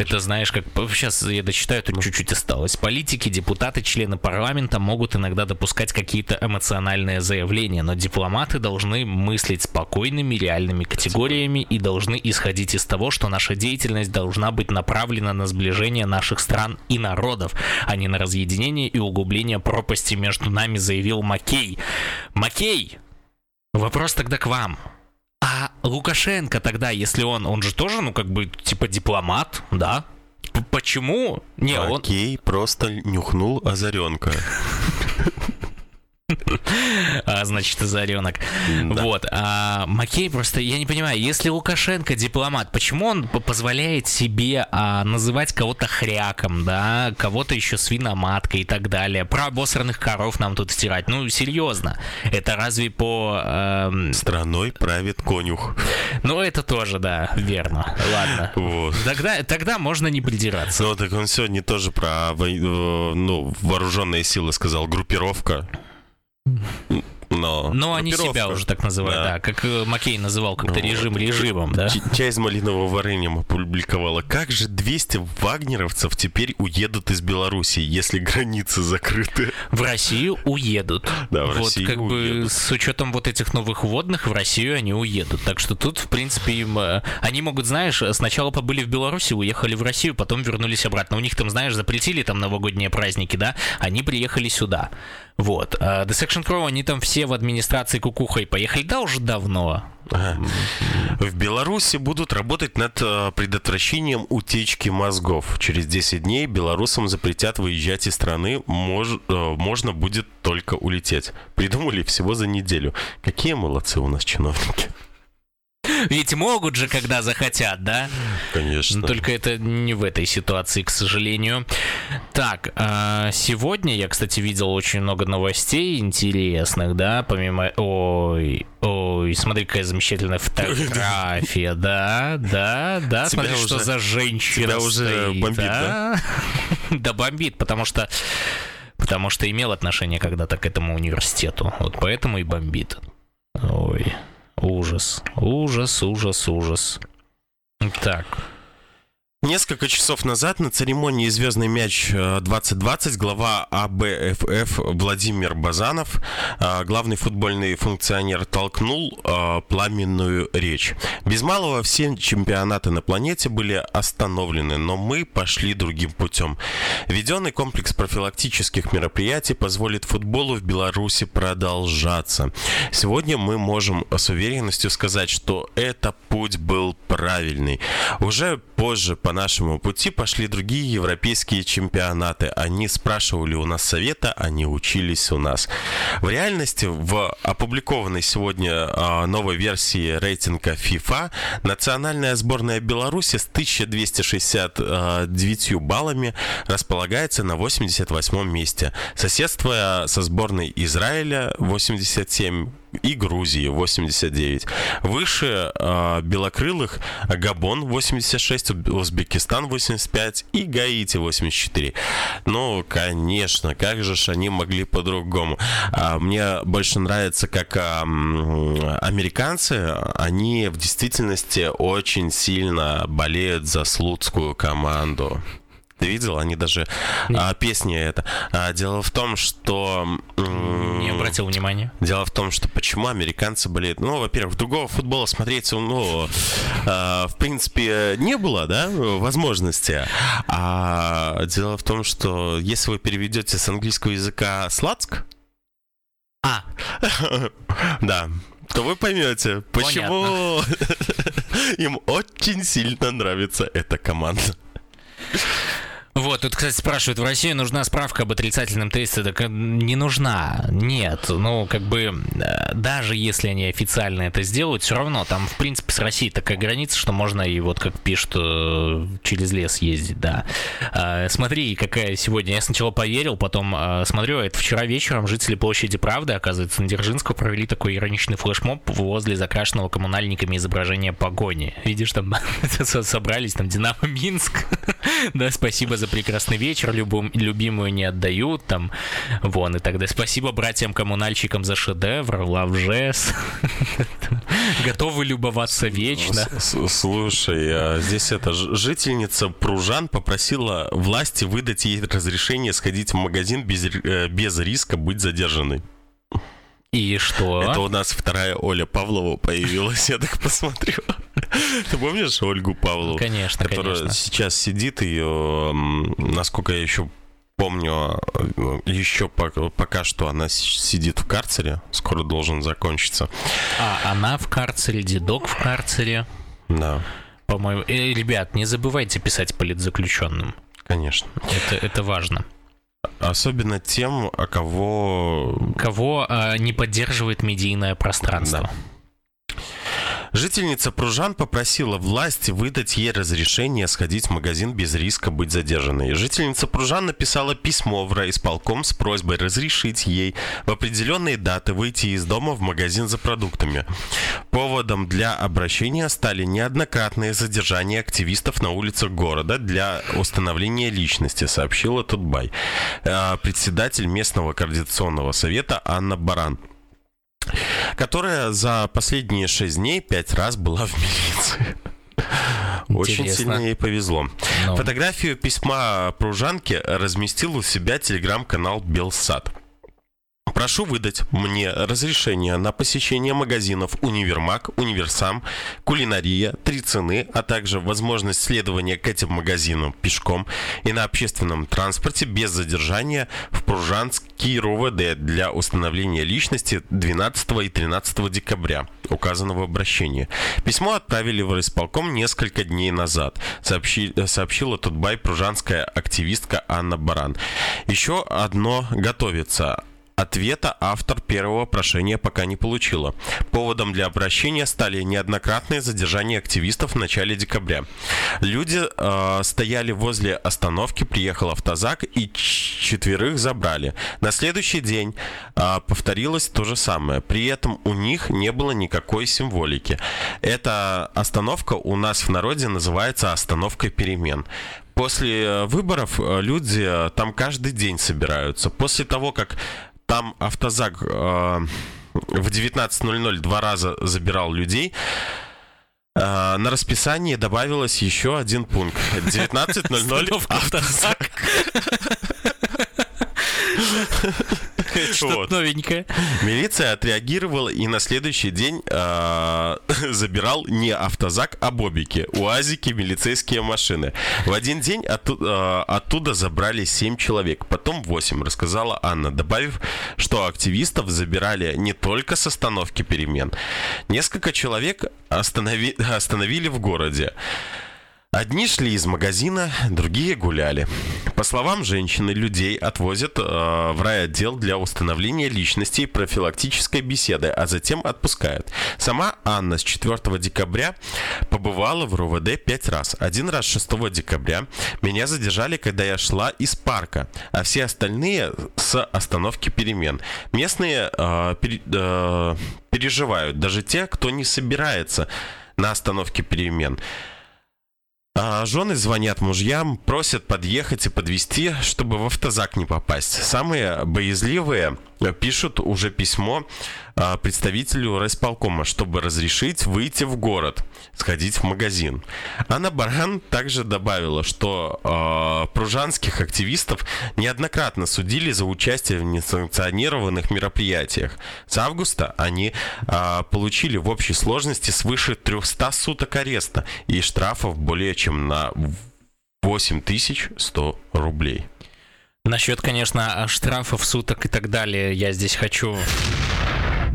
Это знаешь, как сейчас я дочитаю, тут чуть-чуть осталось. Политики, депутаты, члены парламента могут иногда допускать какие-то эмоциональные заявления, но дипломаты должны мыслить спокойными, реальными категориями и должны исходить из того, что наша деятельность должна быть направлена на сближение наших стран и народов, а не на разъединение и углубление пропасти между нами, заявил Маккей. Маккей, вопрос тогда к вам. А Лукашенко тогда, если он, он же тоже, ну, как бы, типа дипломат, да? П- Почему? Не, он... Окей, просто нюхнул озаренка. А, значит, озаренок. Да. Вот. А Маккей просто, я не понимаю, если Лукашенко дипломат, почему он позволяет себе а, называть кого-то хряком, да, кого-то еще свиноматкой и так далее? Про обосранных коров нам тут стирать. Ну, серьезно. Это разве по... эм, Страной правит конюх. Ну, это тоже, да, верно. Ладно. Вот. Тогда, тогда можно не придираться. Ну, так он сегодня тоже про э, ну, вооруженные силы сказал, группировка. Но, Но они себя уже так называют, да, Да. как э, Маккей называл как-то Вот. режим режимом, да. Часть малинового вареньем опубликовала. Как же 200 вагнеровцев теперь уедут из Беларуси, если границы закрыты? В Россию уедут. Да, в вот Россию как бы уедут. с учетом вот этих новых водных в Россию они уедут. Так что тут, в принципе, им, э, они могут, знаешь, сначала побыли в Беларуси, уехали в Россию, потом вернулись обратно. У них там, знаешь, запретили там новогодние праздники, да, они приехали сюда. Вот. А The Section Crow, они там все в администрации кукухой поехали, да, уже давно. Ага. В Беларуси будут работать над э, предотвращением утечки мозгов. Через 10 дней белорусам запретят выезжать из страны, мож- э, можно будет только улететь. Придумали всего за неделю. Какие молодцы у нас чиновники. Ведь могут же, когда захотят, да? Конечно. Но только это не в этой ситуации, к сожалению. Так, а, сегодня я, кстати, видел очень много новостей интересных, да, помимо... Ой, ой, смотри, какая замечательная фотография, да, да, да, смотри, что за женщина тебя уже бомбит, да? Да, бомбит, потому что... Потому что имел отношение когда-то к этому университету. Вот поэтому и бомбит. Ой, ужас, ужас, ужас, ужас. Так, Несколько часов назад на церемонии «Звездный мяч э, 2020» глава АБФФ Владимир Базанов, э, главный футбольный функционер, толкнул э, пламенную речь. Без малого все чемпионаты на планете были остановлены, но мы пошли другим путем. Введенный комплекс профилактических мероприятий позволит футболу в Беларуси продолжаться. Сегодня мы можем с уверенностью сказать, что этот путь был правильный. Уже позже по нашему пути пошли другие европейские чемпионаты. Они спрашивали у нас совета, они учились у нас. В реальности, в опубликованной сегодня а, новой версии рейтинга FIFA, национальная сборная Беларуси с 1269 баллами располагается на 88 месте. Соседство со сборной Израиля 87 и Грузии 89. Выше э, белокрылых Габон 86, Узбекистан 85 и Гаити 84. Ну, конечно, как же ж они могли по-другому? А, мне больше нравится, как а, американцы, они в действительности очень сильно болеют за слуцкую команду. Ты видел? Они даже а, песни это. А, дело в том, что... Не обратил внимания. Дело в том, что почему американцы болеют. Ну, во-первых, другого футбола смотреть, ну, а, в принципе, не было, да, возможности. А дело в том, что если вы переведете с английского языка «сладск», а. да, то вы поймете, почему им очень сильно нравится эта команда. Вот, тут, кстати, спрашивают, в России нужна справка об отрицательном тесте? Так э, не нужна. Нет. Ну, как бы, э, даже если они официально это сделают, все равно там, в принципе, с Россией такая граница, что можно и вот, как пишут, э, через лес ездить, да. Смотри, какая сегодня. Я сначала поверил, потом смотрю, это вчера вечером жители площади Правды, оказывается, на Дзержинского провели такой ироничный флешмоб возле закрашенного коммунальниками изображения погони. Видишь, там собрались, там Динамо Минск. Да, спасибо за прекрасный вечер, любым, любимую не отдают, там, вон, и тогда спасибо братьям-коммунальщикам за шедевр, Jazz, готовы любоваться вечно. Слушай, а здесь эта жительница Пружан попросила власти выдать ей разрешение сходить в магазин без, э, без риска быть задержанной. И что? Это у нас вторая Оля Павлова появилась, я так посмотрю. Ты помнишь Ольгу Павлову? Конечно, Которая конечно. сейчас сидит, ее, насколько я еще помню, еще пока что она сидит в карцере, скоро должен закончиться. А она в карцере, дедок в карцере. Да. По-моему, э, ребят, не забывайте писать политзаключенным. Конечно. Это, это важно. Особенно тем, а кого... Кого э, не поддерживает медийное пространство. Да. Жительница Пружан попросила власти выдать ей разрешение сходить в магазин без риска быть задержанной. Жительница Пружан написала письмо в райисполком с просьбой разрешить ей в определенные даты выйти из дома в магазин за продуктами. Поводом для обращения стали неоднократные задержания активистов на улицах города для установления личности, сообщила Тутбай. Э, председатель местного координационного совета Анна Баран которая за последние шесть дней пять раз была в милиции. Очень сильно ей повезло. Но... Ну. Фотографию письма пружанки разместил у себя телеграм-канал Белсад. Прошу выдать мне разрешение на посещение магазинов Универмаг, Универсам, Кулинария, Три цены, а также возможность следования к этим магазинам пешком и на общественном транспорте без задержания в Пружанский РУВД для установления личности 12 и 13 декабря указанного обращения. Письмо отправили в райисполком несколько дней назад, сообщи, сообщила Тутбай пружанская активистка Анна Баран. Еще одно готовится. Ответа автор первого прошения пока не получила. Поводом для обращения стали неоднократные задержания активистов в начале декабря. Люди э, стояли возле остановки, приехал автозак и четверых забрали. На следующий день э, повторилось то же самое. При этом у них не было никакой символики. Эта остановка у нас в народе называется остановкой перемен после выборов э, люди э, там каждый день собираются. После того, как там автозак э, в 19.00 два раза забирал людей. Э, на расписании добавилось еще один пункт. 19.00 автозак. Что-то вот. новенькое. Милиция отреагировала и на следующий день э, забирал не автозак, а бобики. УАЗики, милицейские машины. В один день э, оттуда забрали 7 человек, потом 8, рассказала Анна, добавив, что активистов забирали не только с остановки перемен. Несколько человек останови, остановили в городе. Одни шли из магазина, другие гуляли. По словам женщины, людей отвозят э, в райотдел для установления личности и профилактической беседы, а затем отпускают. Сама Анна с 4 декабря побывала в РОВД пять раз. Один раз 6 декабря меня задержали, когда я шла из парка, а все остальные с остановки перемен. Местные э, пере, э, переживают, даже те, кто не собирается на остановке перемен. А жены звонят мужьям, просят подъехать и подвести, чтобы в автозак не попасть. Самые боязливые пишут уже письмо а, представителю райсполкома, чтобы разрешить выйти в город, сходить в магазин. Анна Баран также добавила, что э, пружанских активистов неоднократно судили за участие в несанкционированных мероприятиях. С августа они э, получили в общей сложности свыше 300 суток ареста и штрафов более чем на 8100 рублей. Насчет, конечно, штрафов, суток и так далее, я здесь хочу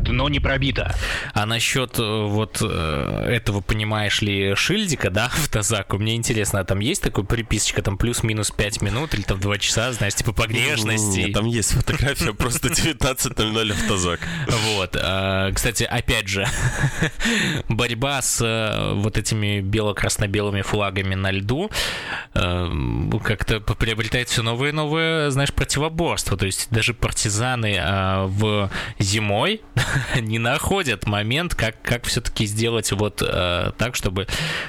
но не пробито. А насчет э, вот э, этого, понимаешь ли, шильдика, да, в Тазаку, мне интересно, а там есть такой приписочка, там плюс-минус 5 минут или там 2 часа, знаешь, типа погрешности? Нет, там есть фотография просто 19.00 в Тазак. Вот. А, кстати, опять же, борьба с э, вот этими бело-красно-белыми флагами на льду как-то приобретает все новые и новые, знаешь, противоборства. То есть даже партизаны а, в зимой не находят момент, как, как все-таки сделать вот э, так, чтобы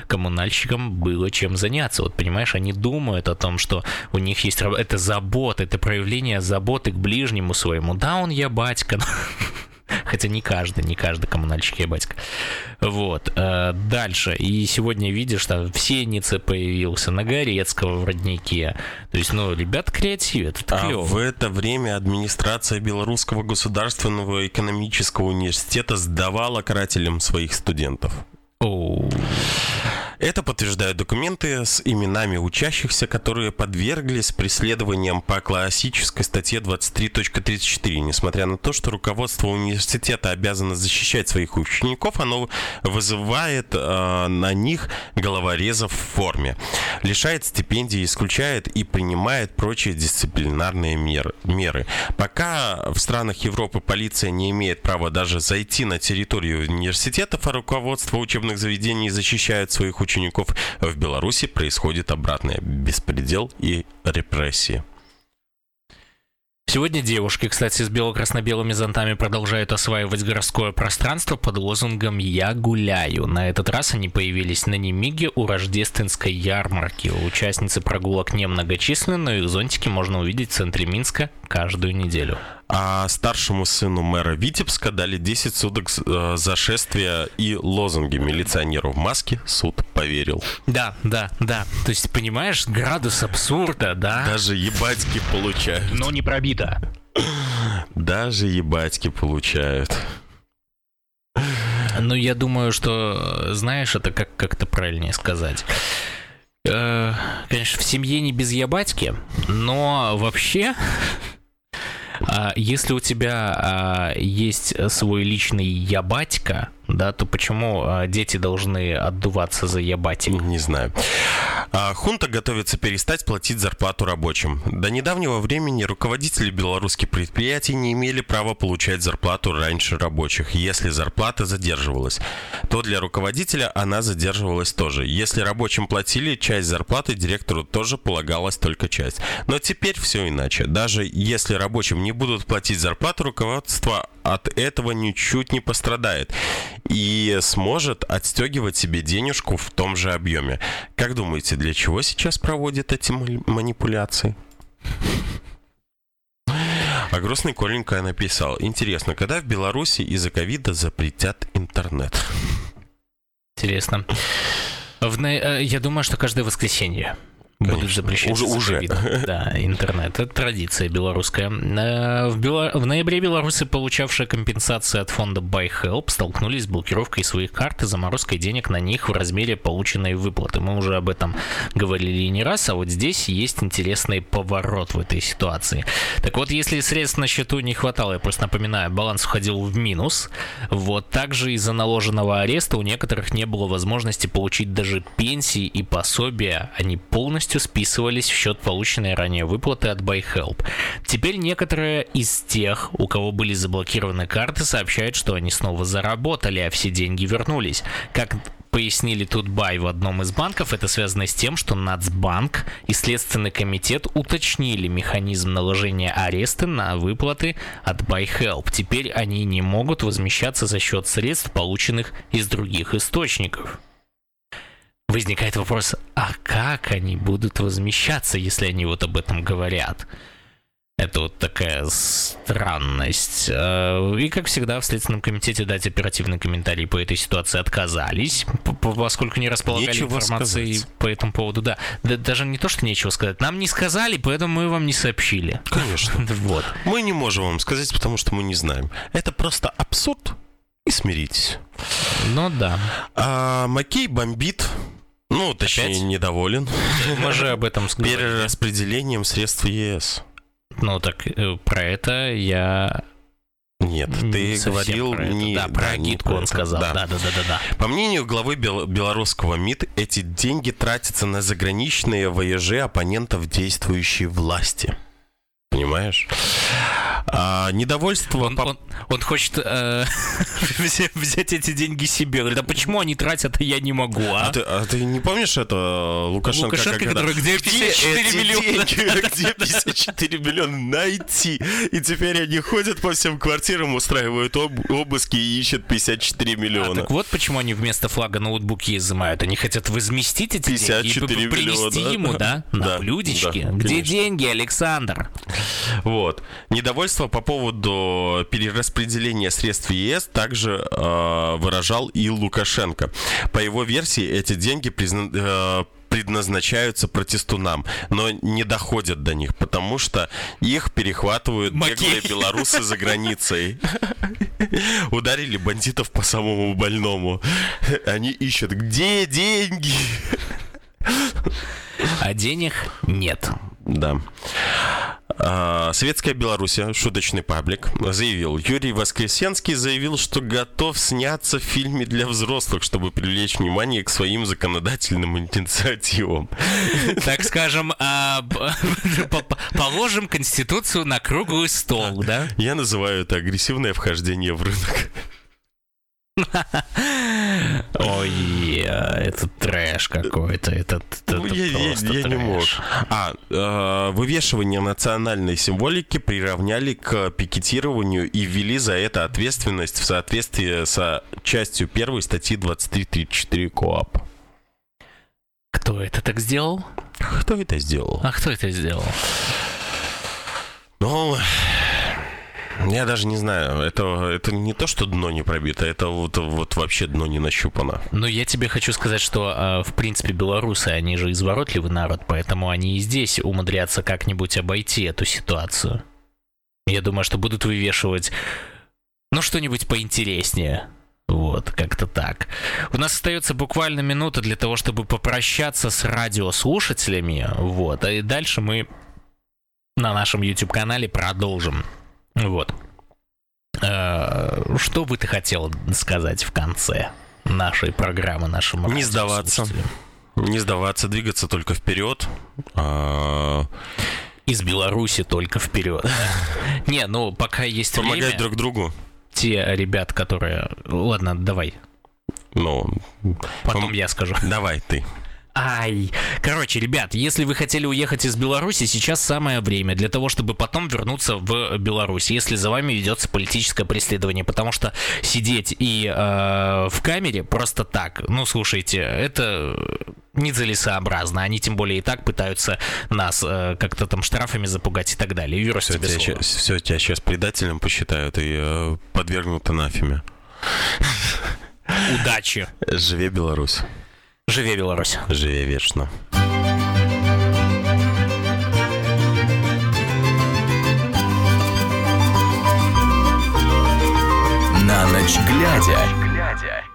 коммунальщикам было чем заняться. Вот понимаешь, они думают о том, что у них есть это забота, это проявление заботы к ближнему своему. Да, он я батька, Хотя не каждый, не каждый коммунальщик я батька. Вот. Э, дальше. И сегодня видишь, что в Сеннице появился, на Горецкого в Роднике. То есть, ну, ребят креативят. Это а в это время администрация Белорусского государственного экономического университета сдавала карателям своих студентов. Это подтверждают документы с именами учащихся, которые подверглись преследованиям по классической статье 23.34. Несмотря на то, что руководство университета обязано защищать своих учеников, оно вызывает э, на них головорезов в форме, лишает стипендий, исключает и принимает прочие дисциплинарные мер, меры. Пока в странах Европы полиция не имеет права даже зайти на территорию университетов, а руководство учебных заведений защищает своих учеников в Беларуси происходит обратное – беспредел и репрессии. Сегодня девушки, кстати, с бело-красно-белыми зонтами продолжают осваивать городское пространство под лозунгом «Я гуляю». На этот раз они появились на Немиге у рождественской ярмарки. Участницы прогулок немногочисленны, но их зонтики можно увидеть в центре Минска каждую неделю. А старшему сыну мэра Витебска дали 10 суток э, за шествие и лозунги милиционеру в маске. Суд поверил. Да, да, да. То есть, понимаешь, градус абсурда, да? Даже ебатьки получают. Но не пробито. Даже ебатьки получают. Ну, я думаю, что, знаешь, это как- как-то правильнее сказать. Э, конечно, в семье не без ябатьки, но вообще если у тебя а, есть свой личный ябатька, да, то почему а, дети должны отдуваться за ябатик? Не знаю. А, хунта готовится перестать платить зарплату рабочим. До недавнего времени руководители белорусских предприятий не имели права получать зарплату раньше рабочих. Если зарплата задерживалась, то для руководителя она задерживалась тоже. Если рабочим платили часть зарплаты, директору тоже полагалась только часть. Но теперь все иначе. Даже если рабочим не будут платить зарплату, руководство от этого ничуть не пострадает и сможет отстегивать себе денежку в том же объеме. Как думаете, для чего сейчас проводят эти манипуляции? А грустный Коленька написал, интересно, когда в Беларуси из-за ковида запретят интернет? Интересно. В, э, я думаю, что каждое воскресенье. Конечно. запрещать. Уже- из-за уже. ковида. Да, интернет. Это традиция белорусская. Э, В, Бела- в ноябре белорусы, получавшие компенсации от фонда Buy Help, столкнулись с блокировкой своих карт и заморозкой денег на них в размере полученной выплаты. Мы уже об этом говорили не раз, а вот здесь есть интересный поворот в этой ситуации. Так вот, если средств на счету не хватало, я просто напоминаю, баланс уходил в минус, вот также из-за наложенного ареста у некоторых не было возможности получить даже пенсии и пособия. Они полностью списывались в счет полученной ранее выплаты от BuyHelp. Теперь некоторые из тех, у кого были заблокированы карты, сообщают, что они снова заработали, а все деньги вернулись. Как пояснили Тутбай в одном из банков, это связано с тем, что Нацбанк и Следственный комитет уточнили механизм наложения ареста на выплаты от BuyHelp. Теперь они не могут возмещаться за счет средств, полученных из других источников. Возникает вопрос, а как они будут возмещаться, если они вот об этом говорят? Это вот такая странность. Э, И, как всегда, в Следственном комитете дать оперативный комментарий по этой ситуации отказались, поскольку не располагали Нечего информацией сказать. по этому поводу. Да. Да, даже не то, что нечего сказать. Нам не сказали, поэтому мы вам не сообщили. Конечно. Вот. Мы не можем вам сказать, потому что мы не знаем. Это просто абсурд. И смиритесь. Ну да. А Макей бомбит. Ну, точнее, Опять? недоволен Мы же об этом сказали. перераспределением средств ЕС. Ну так э, про это я Нет, не ты говорил про это. не... Да, про агитку он сказал. Да. Да, да, да, да, да. По мнению главы бел- белорусского МИД, эти деньги тратятся на заграничные вояжи оппонентов действующей власти. Понимаешь? А, недовольство... Он, по- он- он хочет э, взя- взять эти деньги себе. Говорит, а почему они тратят, а я не могу, а? А ты, а ты не помнишь это Лукашенко? Лукашенко, это? который, где 54 эти миллиона? деньги? Где 54 миллиона найти? И теперь они ходят по всем квартирам, устраивают об- обыски и ищут 54 А, миллиона. так вот почему они вместо флага ноутбуки изымают. Они хотят возместить эти деньги и 54 п- принести миллиона. ему, да, на Да, блюдечке. да, Где конечно. деньги, Александр? Вот. Недовольство по поводу перераспределения средств ЕС также э, выражал и Лукашенко. По его версии, эти деньги призна- э, предназначаются протестунам, но не доходят до них, потому что их перехватывают Макей. беглые белорусы за границей. Ударили бандитов по самому больному. Они ищут, где деньги? А денег нет. Да. А, Светская Белоруссия, шуточный паблик, заявил. Юрий Воскресенский заявил, что готов сняться в фильме для взрослых, чтобы привлечь внимание к своим законодательным инициативам. Так скажем, а, положим Конституцию на круглый стол, да? Я называю это агрессивное вхождение в рынок. Ой, а, это трэш какой-то. Это, это Ну, я, я- просто я не трэш. мог. А, э, вывешивание национальной символики приравняли к пикетированию и ввели за это ответственность в соответствии со частью первой статьи 23.34 КОАП. Кто это так сделал? Кто это сделал? А кто это сделал? Ну, я даже не знаю. Это, это не то, что дно не пробито, это вот, вот вообще дно не нащупано. Ну, я тебе хочу сказать, что, а, в принципе, белорусы, они же изворотливый народ, поэтому они и здесь умудрятся как-нибудь обойти эту ситуацию. Я думаю, что будут вывешивать, ну, что-нибудь поинтереснее. Вот, как-то так. У нас остается буквально минута для того, чтобы попрощаться с радиослушателями. Вот, и дальше мы на нашем YouTube-канале продолжим. Вот. Э, Что бы ты хотел сказать в конце нашей программы, нашим Не сдаваться. Не сдаваться, двигаться только вперед. А, Из Беларуси только вперед. Не, ну пока есть помогать время, друг другу. те ребят, которые... Ладно, давай, Ну, потом Пом- я скажу. давай ты. Ай. Короче, ребят, если вы хотели уехать из Беларуси, сейчас самое время для того, чтобы потом вернуться в Беларусь, если за вами ведется политическое преследование, потому что сидеть и э, в камере просто так, ну слушайте, это нецелесообразно. Они тем более и так пытаются нас э, как-то там штрафами запугать и так далее. Юра, Все, тебе тебя, щас- всё, тебя сейчас предателем посчитают и э, подвергнут анафеме. Удачи. Живе Беларусь. Жыве Беларусь жыве вечна. На ночь глядя.